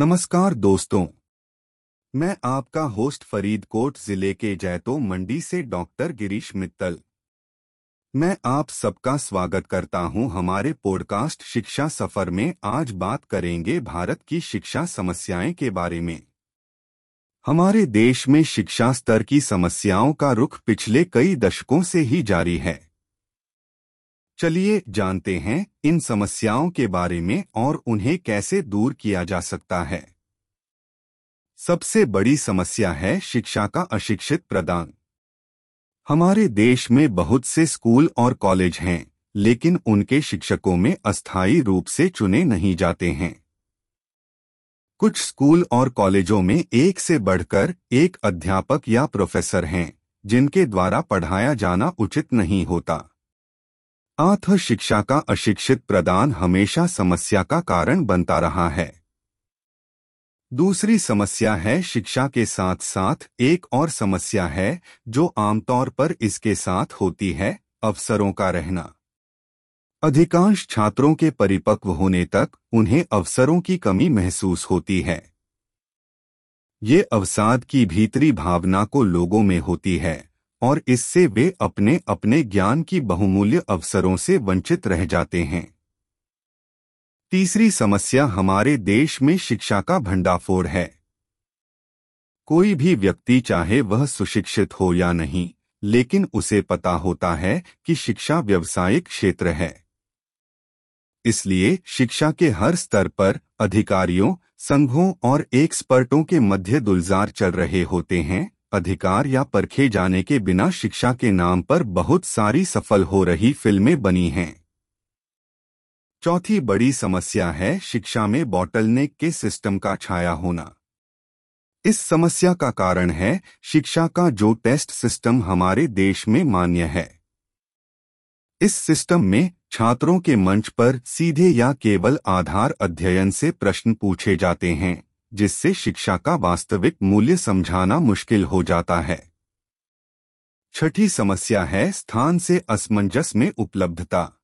नमस्कार दोस्तों। मैं आपका होस्ट फरीदकोट ज़िले के जैतो मंडी से डॉक्टर गिरीश मित्तल। मैं आप सबका स्वागत करता हूँ हमारे पॉडकास्ट शिक्षा सफ़र में। आज बात करेंगे भारत की शिक्षा समस्याएँ के बारे में। हमारे देश में शिक्षा स्तर की समस्याओं का रुख पिछले कई दशकों से ही जारी है। चलिए जानते हैं, इन समस्याओं के बारे में और उन्हें कैसे दूर किया जा सकता है। सबसे बड़ी समस्या है शिक्षा का अशिक्षित प्रदान। हमारे देश में बहुत से स्कूल और कॉलेज हैं, लेकिन उनके शिक्षकों में अस्थायी रूप से चुने नहीं जाते हैं। कुछ स्कूल और कॉलेजों में एक से बढ़कर एक अध्यापक या प्रोफेसर हैं, जिनके द्वारा पढ़ाया जाना उचित नहीं होता। आथ शिक्षा का अशिक्षित प्रदान हमेशा समस्या का कारण बनता रहा है। दूसरी समस्या है शिक्षा के साथ साथ एक और समस्या है जो आमतौर पर इसके साथ होती है, अवसरों का रहना। अधिकांश छात्रों के परिपक्व होने तक उन्हें अवसरों की कमी महसूस होती है। ये अवसाद की भीतरी भावना को लोगों में होती है। और इससे वे अपने अपने ज्ञान की बहुमूल्य अवसरों से वंचित रह जाते हैं। तीसरी समस्या हमारे देश में शिक्षा का भंडाफोड़ है। कोई भी व्यक्ति चाहे वह सुशिक्षित हो या नहीं, लेकिन उसे पता होता है कि शिक्षा व्यवसायिक क्षेत्र है। इसलिए शिक्षा के हर स्तर पर अधिकारियों, संघों और एक्सपर्टों के मध्य दुलजार चल रहे होते हैं। अधिकार या परखे जाने के बिना शिक्षा के नाम पर बहुत सारी सफल हो रही फ़िल्में बनी हैं। चौथी बड़ी समस्या है शिक्षा में बॉटलनेक के सिस्टम का छाया होना। इस समस्या का कारण है शिक्षा का जो टेस्ट सिस्टम हमारे देश में मान्य है। इस सिस्टम में छात्रों के मंच पर सीधे या केवल आधार अध्ययन से प्रश्न पूछे जाते हैं। जिससे शिक्षा का वास्तविक मूल्य समझाना मुश्किल हो जाता है। छठी समस्या है स्थान से असमंजस में उपलब्धता।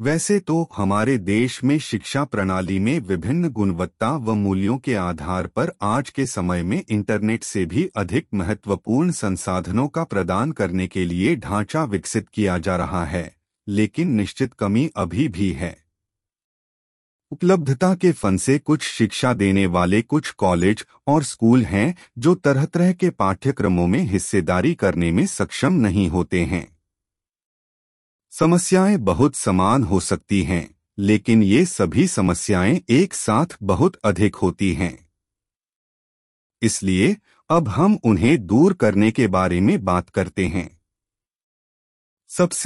वैसे तो हमारे देश में शिक्षा प्रणाली में विभिन्न गुणवत्ता व मूल्यों के आधार पर आज के समय में इंटरनेट से भी अधिक महत्वपूर्ण संसाधनों का प्रदान करने के लिए ढांचा विकसित किया जा रहा है, लेकिन निश्चित कमी अभी भी है। उपलब्धता के फन से कुछ शिक्षा देने वाले कुछ कॉलेज और स्कूल हैं, जो तरह तरह के पाठ्यक्रमों में हिस्सेदारी करने में सक्षम नहीं होते हैं। समस्याएँ बहुत समान हो सकती हैं, लेकिन ये सभी समस्याएँ एक साथ बहुत अधिक होती हैं। इसलिए, अब हम उन्हें दूर करने के बारे में बात करते हैं। सबसे